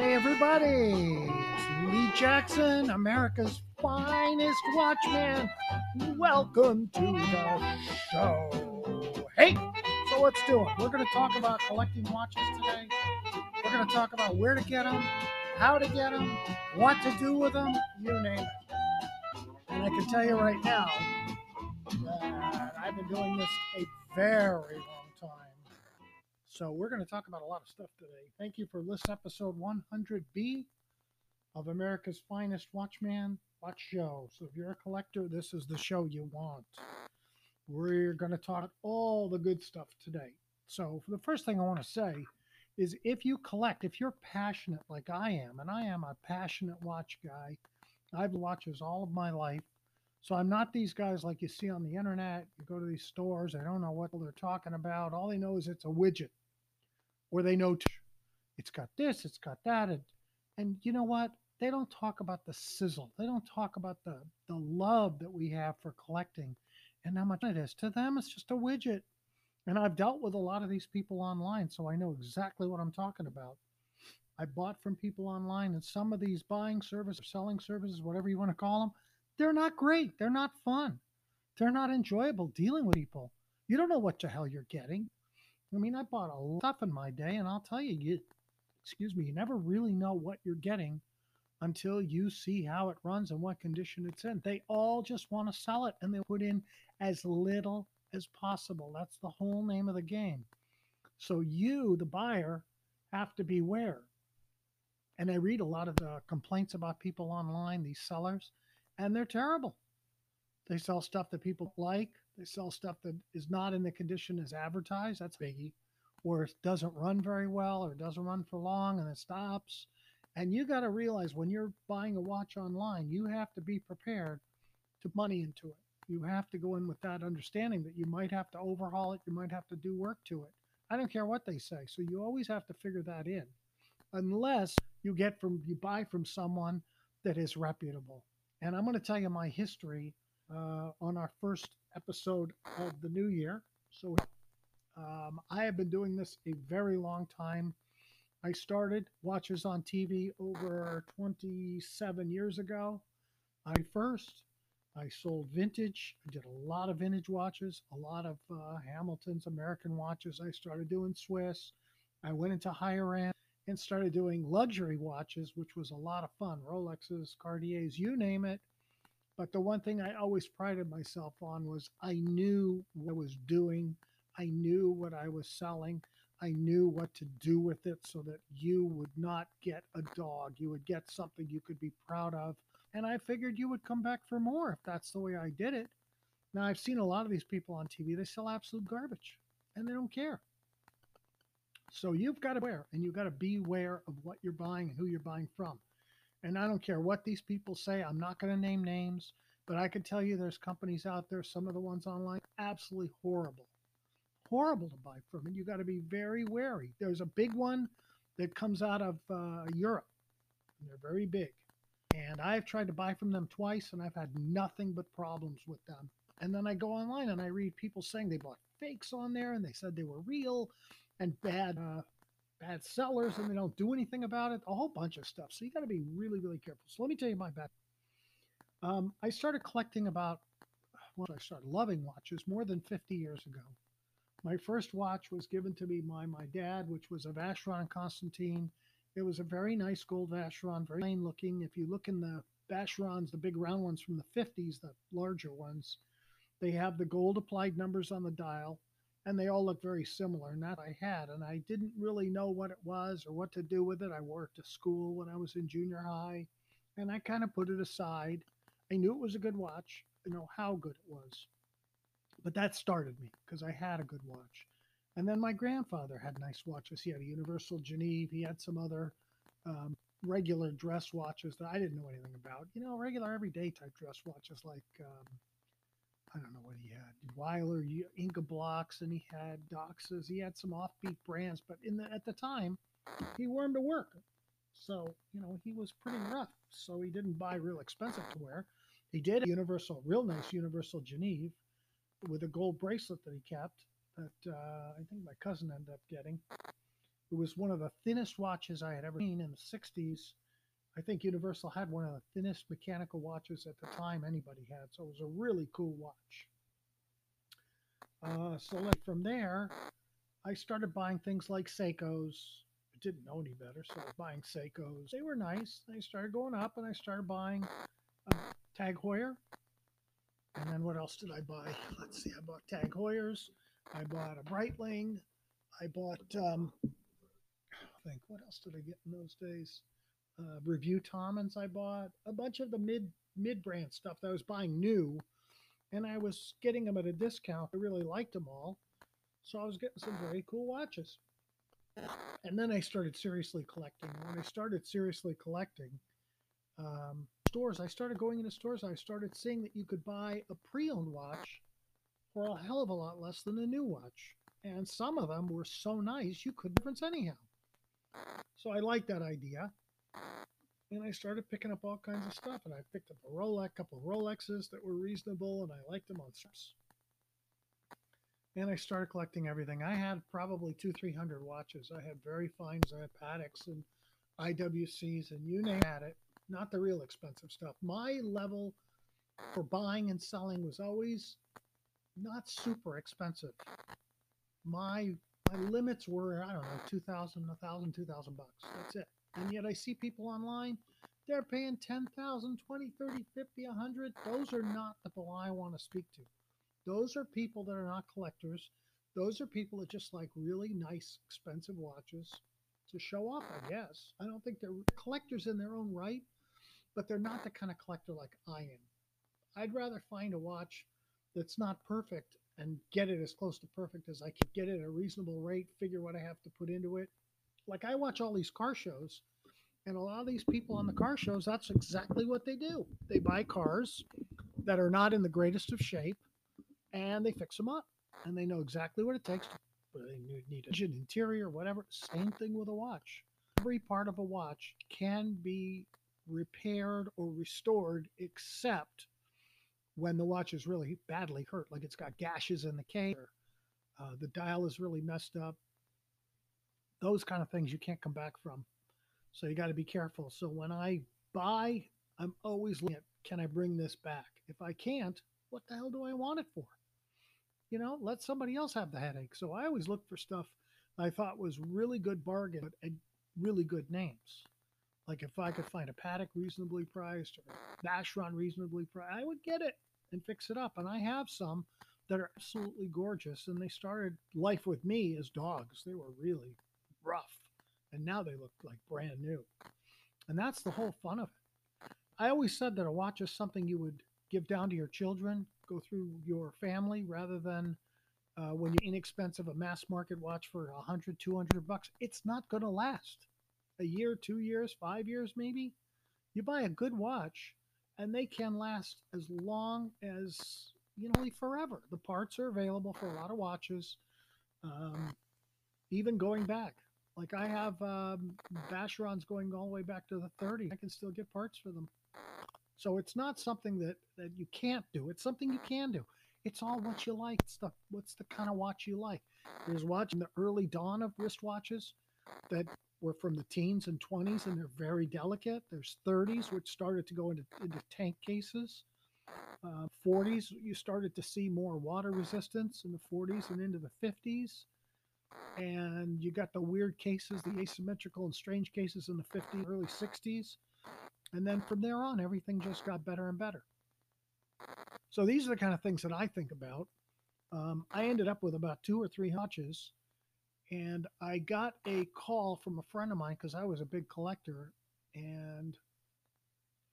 Hey, everybody. It's Lee Jackson, America's finest watchman. Welcome to the show. Hey, so let's do it. We're going to talk about collecting watches today. We're going to talk about where to get them, how to get them, what to do with them, you name it. And I can tell you right now that I've been doing this a very. So we're going to talk about a lot of stuff today. Thank you for this episode 100B of America's Finest Watchman Watch Show. So if you're a collector, this is the show you want. We're going to talk all the good stuff today. So the first thing I want to say is if you collect, if you're passionate like I am, and I am a passionate watch guy, I've watches all of my life. So I'm not these guys like you see on the internet. You go to these stores, they don't know what they're talking about. All they know is it's a widget or they know it's got this, it's got that, and and you know what? They don't talk about the sizzle. They don't talk about the the love that we have for collecting, and how much it is to them. It's just a widget, and I've dealt with a lot of these people online, so I know exactly what I'm talking about. I bought from people online, and some of these buying services, or selling services, whatever you want to call them, they're not great. They're not fun. They're not enjoyable dealing with people. You don't know what the hell you're getting. I mean, I bought a lot stuff in my day, and I'll tell you, you, excuse me, you never really know what you're getting until you see how it runs and what condition it's in. They all just want to sell it, and they put in as little as possible. That's the whole name of the game. So you, the buyer, have to beware. And I read a lot of the complaints about people online, these sellers, and they're terrible. They sell stuff that people like. They sell stuff that is not in the condition as advertised. That's biggie. Or it doesn't run very well or it doesn't run for long and it stops. And you got to realize when you're buying a watch online, you have to be prepared to money into it. You have to go in with that understanding that you might have to overhaul it, you might have to do work to it. I don't care what they say. So you always have to figure that in. Unless you get from you buy from someone that is reputable. And I'm going to tell you my history uh, on our first episode of the new year. So um, I have been doing this a very long time. I started Watches on TV over 27 years ago. I first I sold vintage. I did a lot of vintage watches, a lot of uh, Hamilton's American watches. I started doing Swiss. I went into higher end and started doing luxury watches, which was a lot of fun. Rolexes, Cartiers, you name it. But the one thing I always prided myself on was I knew what I was doing. I knew what I was selling. I knew what to do with it so that you would not get a dog. You would get something you could be proud of. And I figured you would come back for more if that's the way I did it. Now, I've seen a lot of these people on TV, they sell absolute garbage and they don't care. So you've got to beware and you've got to beware of what you're buying and who you're buying from. And I don't care what these people say. I'm not going to name names, but I can tell you there's companies out there, some of the ones online, absolutely horrible. Horrible to buy from. And you got to be very wary. There's a big one that comes out of uh, Europe. they're very big. And I've tried to buy from them twice and I've had nothing but problems with them. And then I go online and I read people saying they bought fakes on there and they said they were real and bad uh, bad sellers and they don't do anything about it, a whole bunch of stuff. So you got to be really, really careful. So let me tell you my back. Um, I started collecting about, well, I started loving watches more than 50 years ago. My first watch was given to me by my dad, which was a Vacheron Constantin. It was a very nice gold Vacheron, very plain looking. If you look in the Vacherons, the big round ones from the 50s, the larger ones, they have the gold applied numbers on the dial and they all look very similar. And that I had, and I didn't really know what it was or what to do with it. I wore it to school when I was in junior high, and I kind of put it aside. I knew it was a good watch, you know how good it was, but that started me because I had a good watch. And then my grandfather had nice watches. He had a Universal Geneve. He had some other um, regular dress watches that I didn't know anything about. You know, regular everyday type dress watches like um, I don't know what he had. Wyler, Inca blocks, and he had Doxas. He had some offbeat brands, but in the at the time, he wore them to work. So you know he was pretty rough. So he didn't buy real expensive to wear. He did a Universal, real nice Universal Geneve, with a gold bracelet that he kept. That uh, I think my cousin ended up getting. It was one of the thinnest watches I had ever seen in the 60s. I think Universal had one of the thinnest mechanical watches at the time anybody had. So it was a really cool watch. Uh, so like from there, I started buying things like Seikos. I didn't know any better, so I was buying Seikos. They were nice. They started going up, and I started buying uh, Tag Heuer. And then what else did I buy? Let's see. I bought Tag Heuers. I bought a Breitling. I bought. Um, I think what else did I get in those days? Uh, Revue Thommens. I bought a bunch of the mid mid brand stuff that I was buying new, and I was getting them at a discount. I really liked them all, so I was getting some very cool watches. And then I started seriously collecting. When I started seriously collecting, um, stores, I started going into stores. I started seeing that you could buy a pre-owned watch for a hell of a lot less than a new watch. And some of them were so nice you couldn't difference anyhow. So I liked that idea. And I started picking up all kinds of stuff. And I picked up a Rolex, couple of Rolexes that were reasonable, and I liked them on strips. And I started collecting everything. I had probably two, three hundred watches. I had very fine Pateks and IWCs, and you name it. Not the real expensive stuff. My level for buying and selling was always not super expensive. My my limits were I don't know 2000 1000 2000 bucks. That's it. And yet I see people online they're paying 10,000, 20, 30, 50, 100. Those are not the people I want to speak to. Those are people that are not collectors. Those are people that just like really nice expensive watches to show off, I guess. I don't think they're collectors in their own right, but they're not the kind of collector like I am. I'd rather find a watch that's not perfect and get it as close to perfect as I can get it at a reasonable rate, figure what I have to put into it. Like I watch all these car shows, and a lot of these people on the car shows, that's exactly what they do. They buy cars that are not in the greatest of shape and they fix them up and they know exactly what it takes to they need an interior, whatever. Same thing with a watch. Every part of a watch can be repaired or restored except when the watch is really badly hurt, like it's got gashes in the case, or uh, the dial is really messed up. Those kind of things you can't come back from. So you got to be careful. So when I buy, I'm always looking at can I bring this back? If I can't, what the hell do I want it for? You know, let somebody else have the headache. So I always look for stuff I thought was really good bargain, but really good names. Like if I could find a Patek reasonably priced or Vacheron reasonably priced, I would get it and fix it up. And I have some that are absolutely gorgeous. And they started life with me as dogs. They were really rough. And now they look like brand new. And that's the whole fun of it. I always said that a watch is something you would give down to your children, go through your family, rather than uh, when you're inexpensive a mass market watch for 100, 200 bucks. It's not going to last a year, two years, five years, maybe. You buy a good watch, and they can last as long as you know, forever. The parts are available for a lot of watches, um, even going back. Like I have um, Vacherons going all the way back to the 30s. I can still get parts for them. So it's not something that, that you can't do. It's something you can do. It's all what you like. It's the what's the kind of watch you like. There's watching the early dawn of wristwatches that were from the teens and 20s, and they're very delicate. There's 30s, which started to go into, into tank cases. Uh, 40s, you started to see more water resistance in the 40s and into the 50s. And you got the weird cases, the asymmetrical and strange cases in the 50s, early 60s. And then from there on, everything just got better and better. So these are the kind of things that I think about. Um, I ended up with about two or three watches and I got a call from a friend of mine because I was a big collector, and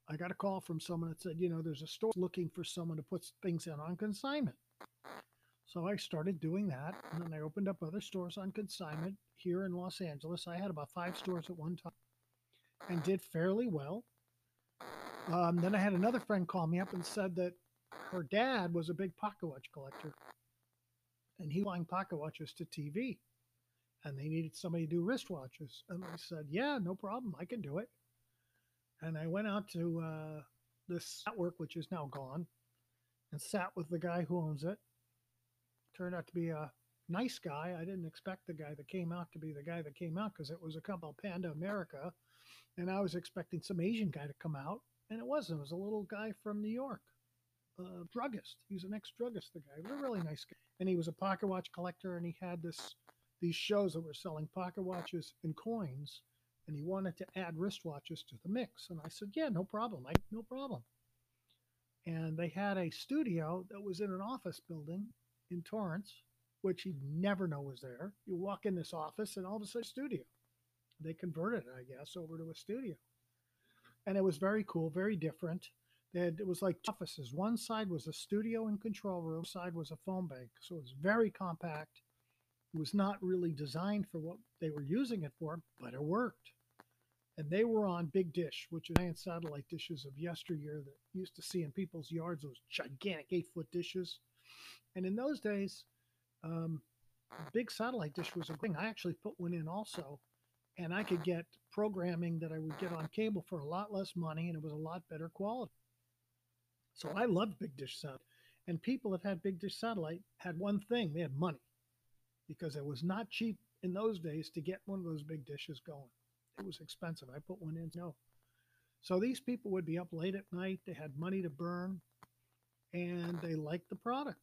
I got a call from someone that said, you know, there's a store looking for someone to put things in on consignment. So I started doing that, and then I opened up other stores on consignment here in Los Angeles. I had about five stores at one time, and did fairly well. Um, then I had another friend call me up and said that her dad was a big pocket watch collector, and he buying pocket watches to TV and they needed somebody to do wristwatches. And I said, Yeah, no problem. I can do it. And I went out to uh, this network, which is now gone, and sat with the guy who owns it. Turned out to be a nice guy. I didn't expect the guy that came out to be the guy that came out because it was a couple Panda America, and I was expecting some Asian guy to come out, and it wasn't. It was a little guy from New York, a druggist. He was an ex-druggist. The guy was a really nice guy, and he was a pocket watch collector, and he had this these shows that were selling pocket watches and coins, and he wanted to add wristwatches to the mix. And I said, yeah, no problem. I no problem. And they had a studio that was in an office building in Torrance which he'd never know was there. You walk in this office and all of a sudden, studio. They converted it, I guess, over to a studio. And it was very cool, very different. They had, it was like offices. One side was a studio and control room, side was a phone bank. So it was very compact. It was not really designed for what they were using it for, but it worked. And they were on Big Dish, which is giant satellite dishes of yesteryear that used to see in people's yards, those gigantic eight foot dishes. And in those days, um, big satellite dish was a thing. I actually put one in also, and I could get programming that I would get on cable for a lot less money, and it was a lot better quality. So I loved Big Dish Satellite. And people that had Big Dish Satellite had one thing they had money because it was not cheap in those days to get one of those big dishes going. It was expensive. I put one in. No. So these people would be up late at night. They had money to burn and they liked the product.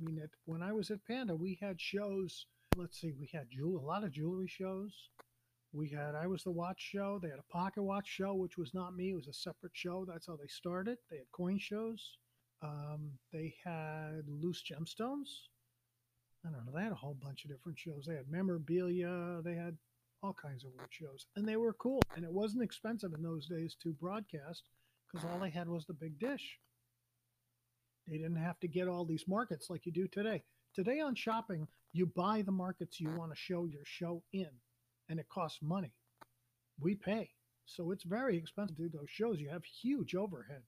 I mean, when I was at Panda, we had shows. Let's see, we had jewel, a lot of jewelry shows. We had I was the watch show. They had a pocket watch show, which was not me. It was a separate show. That's how they started. They had coin shows. Um, they had loose gemstones. I don't know. They had a whole bunch of different shows. They had memorabilia. They had all kinds of weird shows, and they were cool. And it wasn't expensive in those days to broadcast because all they had was the big dish. They didn't have to get all these markets like you do today. Today on shopping, you buy the markets you want to show your show in, and it costs money. We pay. So it's very expensive to do those shows. You have huge overhead.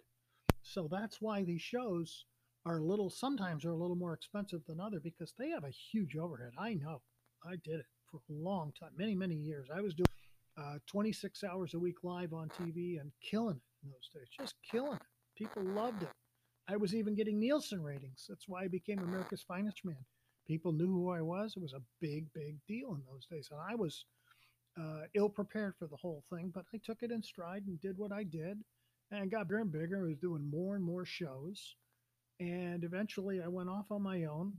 So that's why these shows are a little, sometimes are a little more expensive than other because they have a huge overhead. I know. I did it for a long time, many, many years. I was doing uh, 26 hours a week live on TV and killing it in those days, just killing it. People loved it. I was even getting Nielsen ratings. That's why I became America's Finest Man. People knew who I was. It was a big, big deal in those days. And I was uh, ill prepared for the whole thing, but I took it in stride and did what I did and got bigger and bigger. I was doing more and more shows. And eventually I went off on my own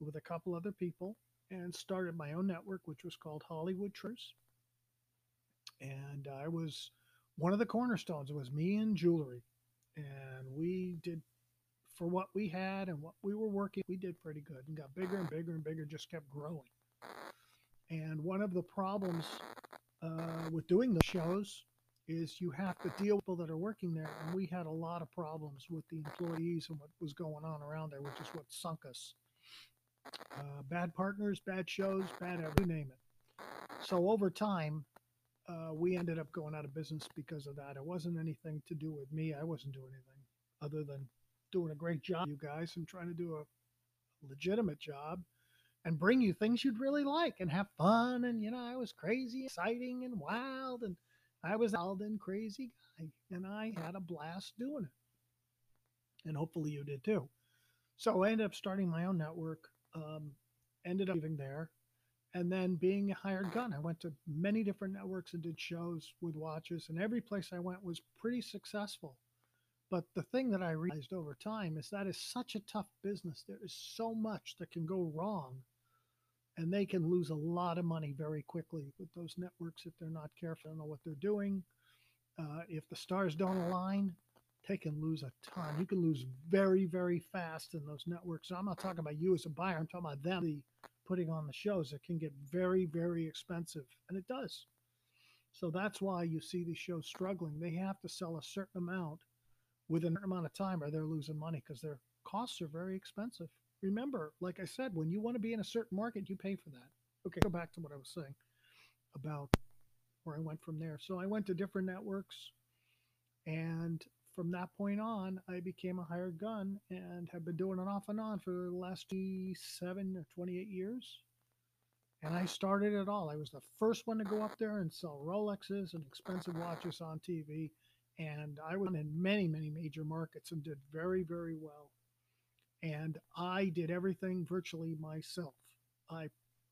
with a couple other people and started my own network, which was called Hollywood Truths. And I was one of the cornerstones. It was me and jewelry. And we did for what we had and what we were working, we did pretty good and got bigger and bigger and bigger, just kept growing. And one of the problems uh, with doing the shows is you have to deal with people that are working there. And we had a lot of problems with the employees and what was going on around there, which is what sunk us. Uh, bad partners, bad shows, bad every name it. So over time, uh, we ended up going out of business because of that. It wasn't anything to do with me. I wasn't doing anything other than doing a great job, you guys, and trying to do a legitimate job and bring you things you'd really like and have fun. And, you know, I was crazy, exciting, and wild. And I was wild and crazy guy. And I had a blast doing it. And hopefully you did too. So I ended up starting my own network, um, ended up leaving there, and then being a hired gun. I went to many different networks and did shows with watches, and every place I went was pretty successful. But the thing that I realized over time is that is such a tough business. There is so much that can go wrong, and they can lose a lot of money very quickly with those networks if they're not careful and know what they're doing. Uh, if the stars don't align, they can lose a ton. You can lose very, very fast in those networks. And I'm not talking about you as a buyer. I'm talking about them the putting on the shows. It can get very, very expensive, and it does. So that's why you see these shows struggling. They have to sell a certain amount within an amount of time or they're losing money because their costs are very expensive. Remember, like I said, when you want to be in a certain market, you pay for that. Okay, go back to what I was saying about where I went from there. So I went to different networks, and from that point on, I became a hired gun and have been doing it off and on for the last seven or 28 years. And I started it all. I was the first one to go up there and sell Rolexes and expensive watches on TV and I went in many, many major markets and did very, very well. And I did everything virtually myself. I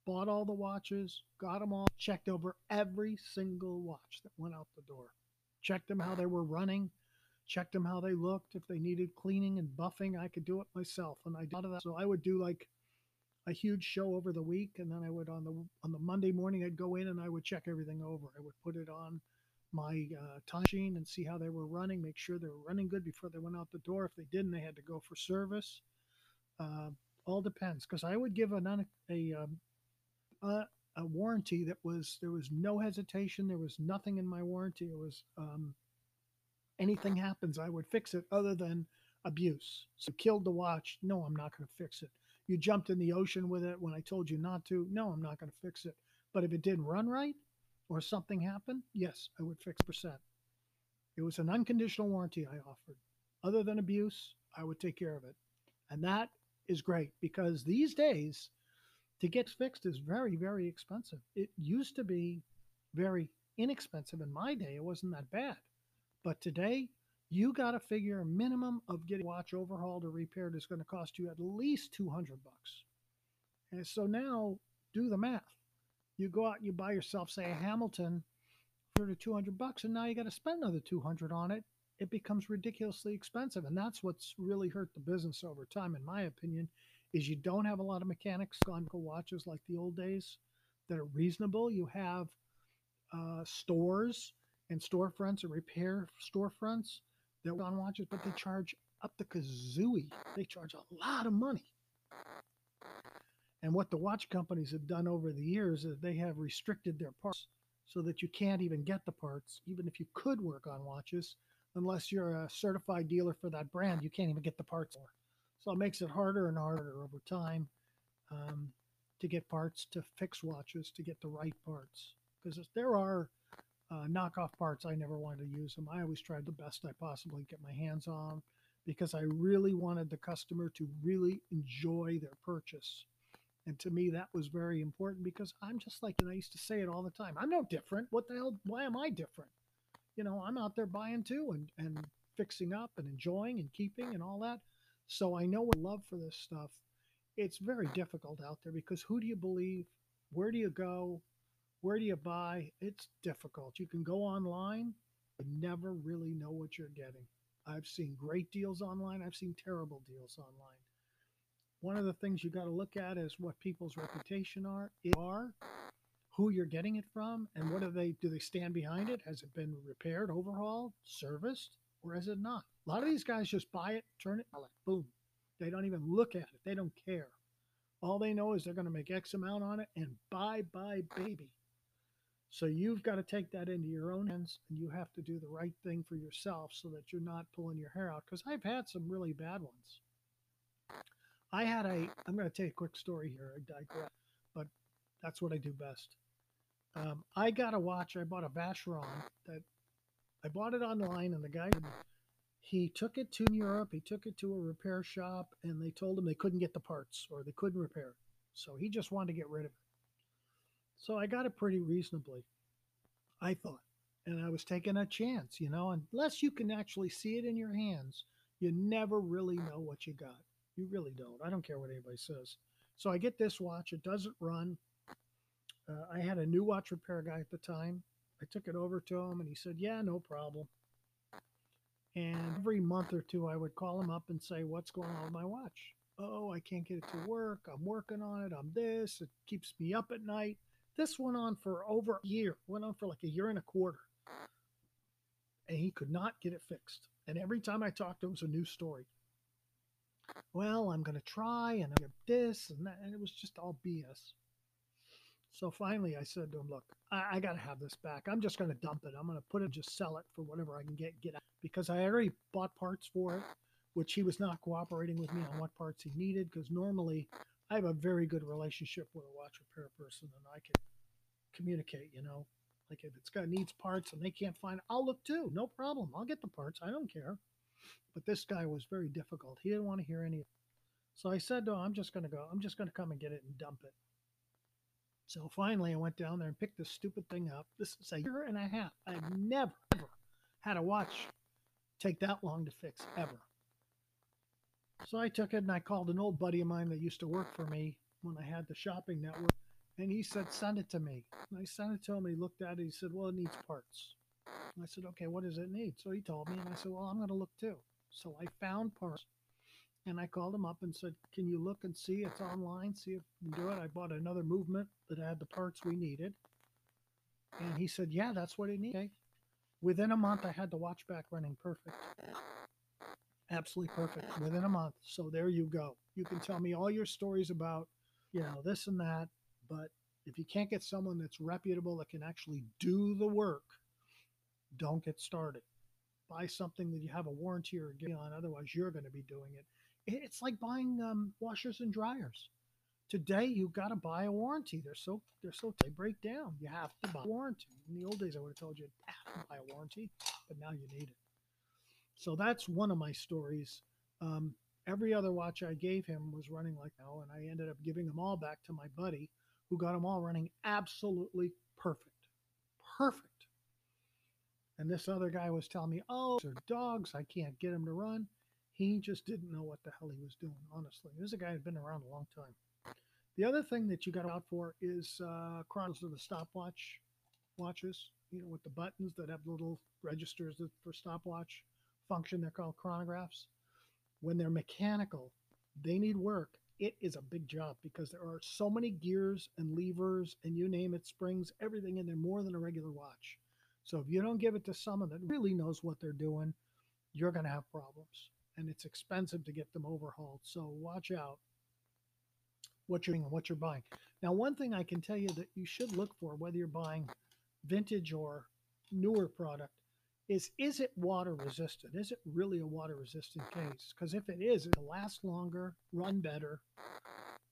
bought all the watches, got them all, checked over every single watch that went out the door, checked them how they were running, checked them how they looked. If they needed cleaning and buffing, I could do it myself. And I did that. So I would do like a huge show over the week, and then I would on the on the Monday morning I'd go in and I would check everything over. I would put it on my uh, time machine and see how they were running, make sure they were running good before they went out the door. If they didn't, they had to go for service. Uh, all depends, because I would give an a, um, a a warranty that was there was no hesitation, there was nothing in my warranty. It was um, anything happens, I would fix it, other than abuse. So killed the watch. No, I'm not going to fix it. You jumped in the ocean with it when I told you not to. No, I'm not going to fix it. But if it didn't run right, or something happened, yes, I would fix percent. It was an unconditional warranty I offered. Other than abuse, I would take care of it. And that is great because these days, to get fixed is very, very expensive. It used to be very inexpensive. In my day, it wasn't that bad. But today, you got to figure a minimum of getting watch overhauled or repaired is going to cost you at least 200 bucks. And so now do the math you go out and you buy yourself, say, a Hamilton for 200 bucks, and now you got to spend another 200 on it. It becomes ridiculously expensive, and that's what's really hurt the business over time, in my opinion. Is you don't have a lot of mechanics on watches like the old days that are reasonable. You have uh, stores and storefronts or repair storefronts that on watches, but they charge up the kazooie. They charge a lot of money. And what the watch companies have done over the years is they have restricted their parts so that you can't even get the parts, even if you could work on watches, unless you're a certified dealer for that brand, you can't even get the parts for. So it makes it harder and harder over time um, to get parts to fix watches to get the right parts because there are uh, knockoff parts. I never wanted to use them. I always tried the best I possibly get my hands on because I really wanted the customer to really enjoy their purchase. And to me, that was very important because I'm just like, and I used to say it all the time I'm no different. What the hell? Why am I different? You know, I'm out there buying too and, and fixing up and enjoying and keeping and all that. So I know what love for this stuff. It's very difficult out there because who do you believe? Where do you go? Where do you buy? It's difficult. You can go online, but never really know what you're getting. I've seen great deals online. I've seen terrible deals online one of the things you got to look at is what people's reputation are, are, who you're getting it from, and what do they do they stand behind it? Has it been repaired, overhauled, serviced, or is it not? A lot of these guys just buy it, turn it, like boom. They don't even look at it. They don't care. All they know is they're going to make X amount on it and bye bye baby. So you've got to take that into your own hands and you have to do the right thing for yourself so that you're not pulling your hair out. Because I've had some really bad ones. I had a, I'm going to tell you a quick story here. I digress, but that's what I do best. Um, I got a watch. I bought a Vacheron that I bought it online, and the guy, he took it to Europe. He took it to a repair shop, and they told him they couldn't get the parts or they couldn't repair it. So he just wanted to get rid of it. So I got it pretty reasonably, I thought. And I was taking a chance, you know, unless you can actually see it in your hands, you never really know what you got. You really don't. I don't care what anybody says. So I get this watch. It doesn't run. Uh, I had a new watch repair guy at the time. I took it over to him and he said, Yeah, no problem. And every month or two, I would call him up and say, What's going on with my watch? Oh, I can't get it to work. I'm working on it. I'm this. It keeps me up at night. This went on for over a year, went on for like a year and a quarter. And he could not get it fixed. And every time I talked it was a new story well, I'm going to try and I this and that. And it was just all BS. So finally, I said to him, look, I, I got to have this back. I'm just going to dump it. I'm going to put it, just sell it for whatever I can get, get out. Because I already bought parts for it, which he was not cooperating with me on what parts he needed. Because normally I have a very good relationship with a watch repair person and I can communicate, you know. Like if it's got needs parts and they can't find I'll look too. No problem. I'll get the parts. I don't care. But this guy was very difficult. He didn't want to hear any. So I said, "No, I'm just going to go. I'm just going to come and get it and dump it." So finally, I went down there and picked this stupid thing up. This is a year and a half. I've never ever had a watch take that long to fix ever. So I took it and I called an old buddy of mine that used to work for me when I had the shopping network, and he said, "Send it to me." And I sent it to him. He looked at it. He said, "Well, it needs parts." I said, "Okay, what does it need?" So he told me, and I said, "Well, I'm going to look too." So I found parts, and I called him up and said, "Can you look and see it's online? See if you can do it." I bought another movement that had the parts we needed, and he said, "Yeah, that's what it needs." Okay. Within a month, I had the watch back running perfect. Absolutely perfect within a month. So there you go. You can tell me all your stories about, you know, this and that, but if you can't get someone that's reputable that can actually do the work, don't get started. Buy something that you have a warranty or a on, otherwise you're going to be doing it. It's like buying um, washers and dryers. Today you got to buy a warranty. They're so they're so they break down. You have to buy a warranty. In the old days, I would have told you have to buy a warranty, but now you need it. So that's one of my stories. Um, every other watch I gave him was running like now, and I ended up giving them all back to my buddy, who got them all running absolutely perfect, perfect. And this other guy was telling me, "Oh, they're dogs. I can't get them to run." He just didn't know what the hell he was doing. Honestly, this guy who'd been around a long time. The other thing that you got out for is uh, chronos of the stopwatch watches, you know, with the buttons that have little registers for stopwatch function. They're called chronographs. When they're mechanical, they need work. It is a big job because there are so many gears and levers and you name it, springs, everything in there more than a regular watch. So if you don't give it to someone that really knows what they're doing, you're going to have problems. And it's expensive to get them overhauled. So watch out what you're what you're buying. Now, one thing I can tell you that you should look for, whether you're buying vintage or newer product, is is it water resistant? Is it really a water resistant case? Because if it is, it'll last longer, run better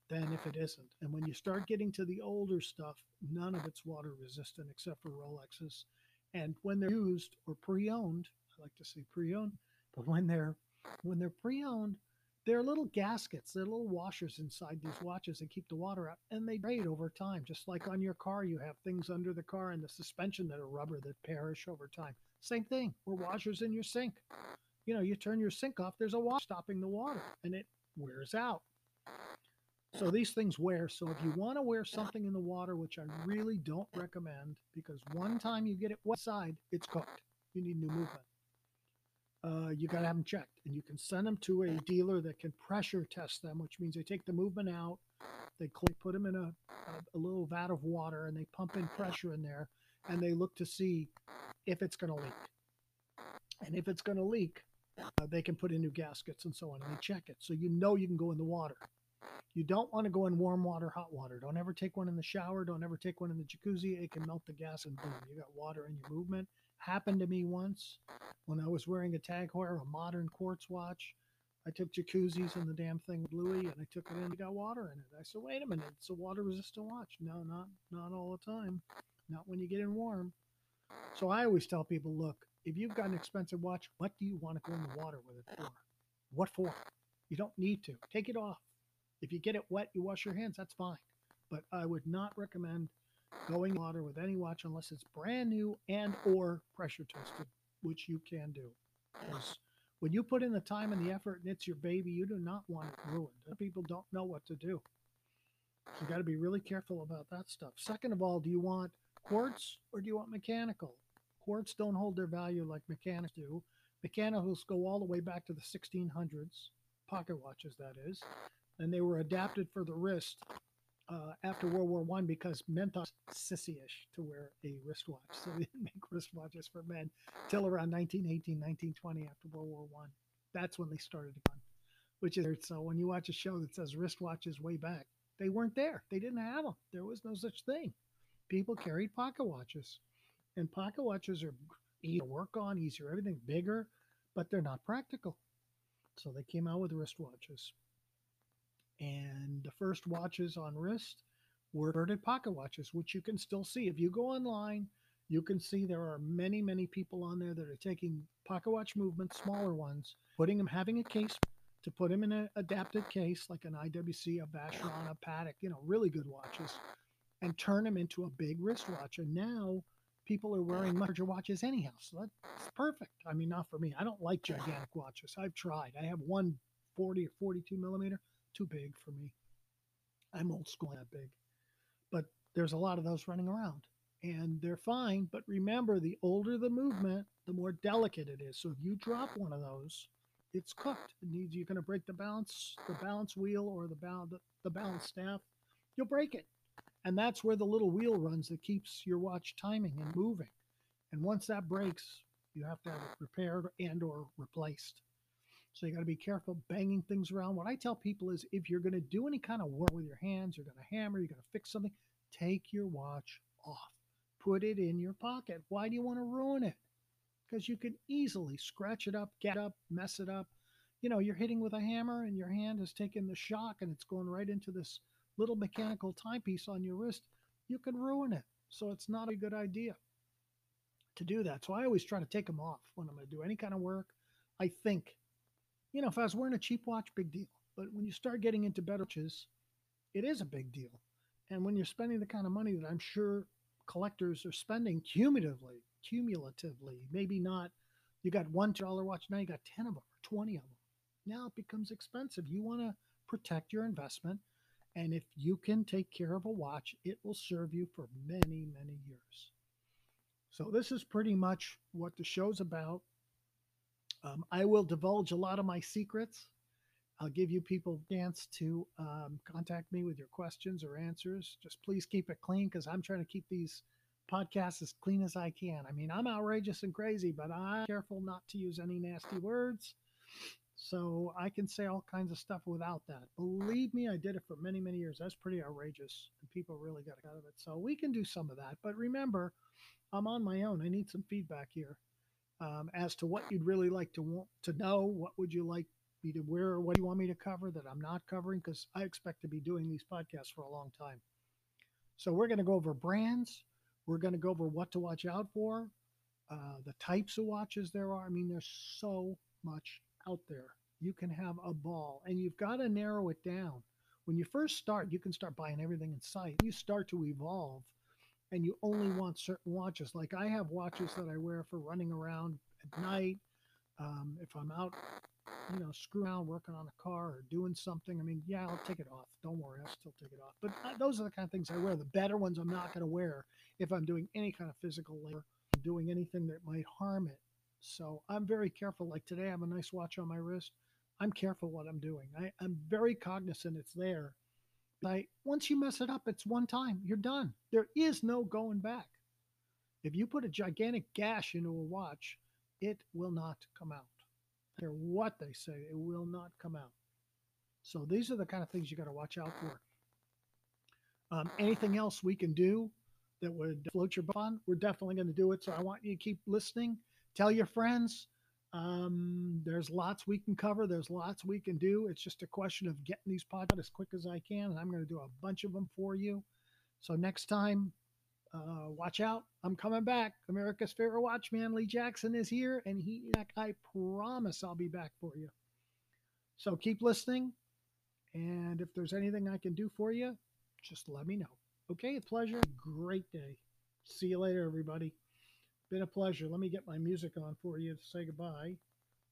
than if it isn't. And when you start getting to the older stuff, none of it's water resistant except for Rolexes. And when they're used or pre-owned, I like to say pre-owned, but when they're when they're pre-owned, there are little gaskets, there are little washers inside these watches that keep the water out, and they degrade over time. Just like on your car, you have things under the car and the suspension that are rubber that perish over time. Same thing, or washers in your sink. You know, you turn your sink off, there's a wash stopping the water, and it wears out. So these things wear. So if you want to wear something in the water, which I really don't recommend, because one time you get it wet side, it's cooked. You need new movement uh, you got to have them checked. And you can send them to a dealer that can pressure test them, which means they take the movement out, they put them in a, a, a little vat of water, and they pump in pressure in there, and they look to see if it's going to leak. And if it's going to leak, uh, they can put in new gaskets and so on, and they check it. So you know you can go in the water. You don't want to go in warm water, hot water. Don't ever take one in the shower. Don't ever take one in the jacuzzi. It can melt the gas and boom, you got water in your movement. Happened to me once when I was wearing a Tag Heuer, a modern quartz watch. I took jacuzzis and the damn thing blew and I took it in and got water in it. I said, wait a minute, it's a water resistant watch. No, not not all the time. Not when you get in warm. So I always tell people, look, if you've got an expensive watch, what do you want to go in the water with it for? What for? You don't need to. Take it off. If you get it wet, you wash your hands, that's fine. But I would not recommend going water with any watch unless it's brand new and or pressure tested, which you can do. Because when you put in the time and the effort and it's your baby, you do not want it ruined. People don't know what to do. So you got to be really careful about that stuff. Second of all, do you want quartz or do you want mechanical? Quartz don't hold their value like mechanics do. Mechanicals go all the way back to the 1600s, pocket watches that is, and they were adapted for the wrist uh, after World War One because men thought sissy-ish to wear a wristwatch, so they didn't make wristwatches for men till around 1918, 1920 after World War One. That's when they started to come, which is so. When you watch a show that says wristwatches way back, they weren't there. They didn't have them. There was no such thing. People carried pocket watches, and pocket watches are easier to work on, easier, everything bigger, but they're not practical. So they came out with wristwatches. And the first watches on wrist were inverted pocket watches, which you can still see. If you go online, you can see there are many, many people on there that are taking pocket watch movements, smaller ones, putting them, having a case to put them in an adapted case like an IWC, a Vacheron, a Patek, you know, really good watches, and turn them into a big wristwatch. And now people are wearing larger watches anyhow. So that's perfect. I mean, not for me. I don't like gigantic watches. I've tried. I have one 40 or 42 millimeter too big for me. I'm old school that big. But there's a lot of those running around and they're fine. But remember, the older the movement, the more delicate it is. So if you drop one of those, it's cooked. It needs you're going to break the balance, the balance wheel or the balance the balance staff. You'll break it, and that's where the little wheel runs that keeps your watch timing and moving. And once that breaks, you have to have it repaired and or replaced. So you got to be careful banging things around. What I tell people is if you're going to do any kind of work with your hands, you're going to hammer, you're going to fix something, take your watch off. Put it in your pocket. Why do you want to ruin it? Because you can easily scratch it up, get up, mess it up. You know, you're hitting with a hammer and your hand has taken the shock and it's going right into this little mechanical timepiece on your wrist. You can ruin it. So it's not a good idea to do that. So I always try to take them off when I'm going to do any kind of work. I think you know, if I was wearing a cheap watch, big deal. But when you start getting into better watches, it is a big deal. And when you're spending the kind of money that I'm sure collectors are spending cumulatively, cumulatively, maybe not, you got one dollar watch, now you got 10 of them or 20 of them. Now it becomes expensive. You want to protect your investment. And if you can take care of a watch, it will serve you for many, many years. So, this is pretty much what the show's about. Um, I will divulge a lot of my secrets. I'll give you people a chance to um, contact me with your questions or answers. Just please keep it clean because I'm trying to keep these podcasts as clean as I can. I mean, I'm outrageous and crazy, but I'm careful not to use any nasty words. So I can say all kinds of stuff without that. Believe me, I did it for many, many years. That's pretty outrageous, and people really got out of it. So we can do some of that. But remember, I'm on my own. I need some feedback here um, as to what you'd really like to want to know. What would you like me to wear? Or what do you want me to cover that I'm not covering? Because I expect to be doing these podcasts for a long time. So we're going to go over brands. We're going to go over what to watch out for, uh, the types of watches there are. I mean, there's so much out there. You can have a ball, and you've got to narrow it down. When you first start, you can start buying everything in sight. You start to evolve and you only want certain watches. Like I have watches that I wear for running around at night. Um, if I'm out, you know, screwing around working on a car or doing something, I mean, yeah, I'll take it off. Don't worry, I'll still take it off. But uh, those are the kind of things I wear. The better ones I'm not going to wear if I'm doing any kind of physical labor, doing anything that might harm it. So I'm very careful. Like today, I have a nice watch on my wrist. I'm careful what I'm doing. I, I'm very cognizant it's there like once you mess it up, it's one time. You're done. There is no going back. If you put a gigantic gash into a watch, it will not come out. No matter what they say, it will not come out. So these are the kind of things you got to watch out for. Um, anything else we can do that would float your boat we're definitely going to do it. So I want you to keep listening. Tell your friends. Um, there's lots we can cover. There's lots we can do. It's just a question of getting these podcasts as quick as I can, and I'm going to do a bunch of them for you. So next time, uh, watch out. I'm coming back. America's favorite watchman, Lee Jackson, is here, and he, I promise, I'll be back for you. So keep listening, and if there's anything I can do for you, just let me know. Okay, a pleasure. Great day. See you later, everybody. Been a pleasure. Let me get my music on for you to say goodbye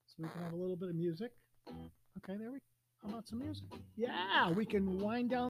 so we can have a little bit of music. Okay, there we go. How about some music? Yeah, we can wind down.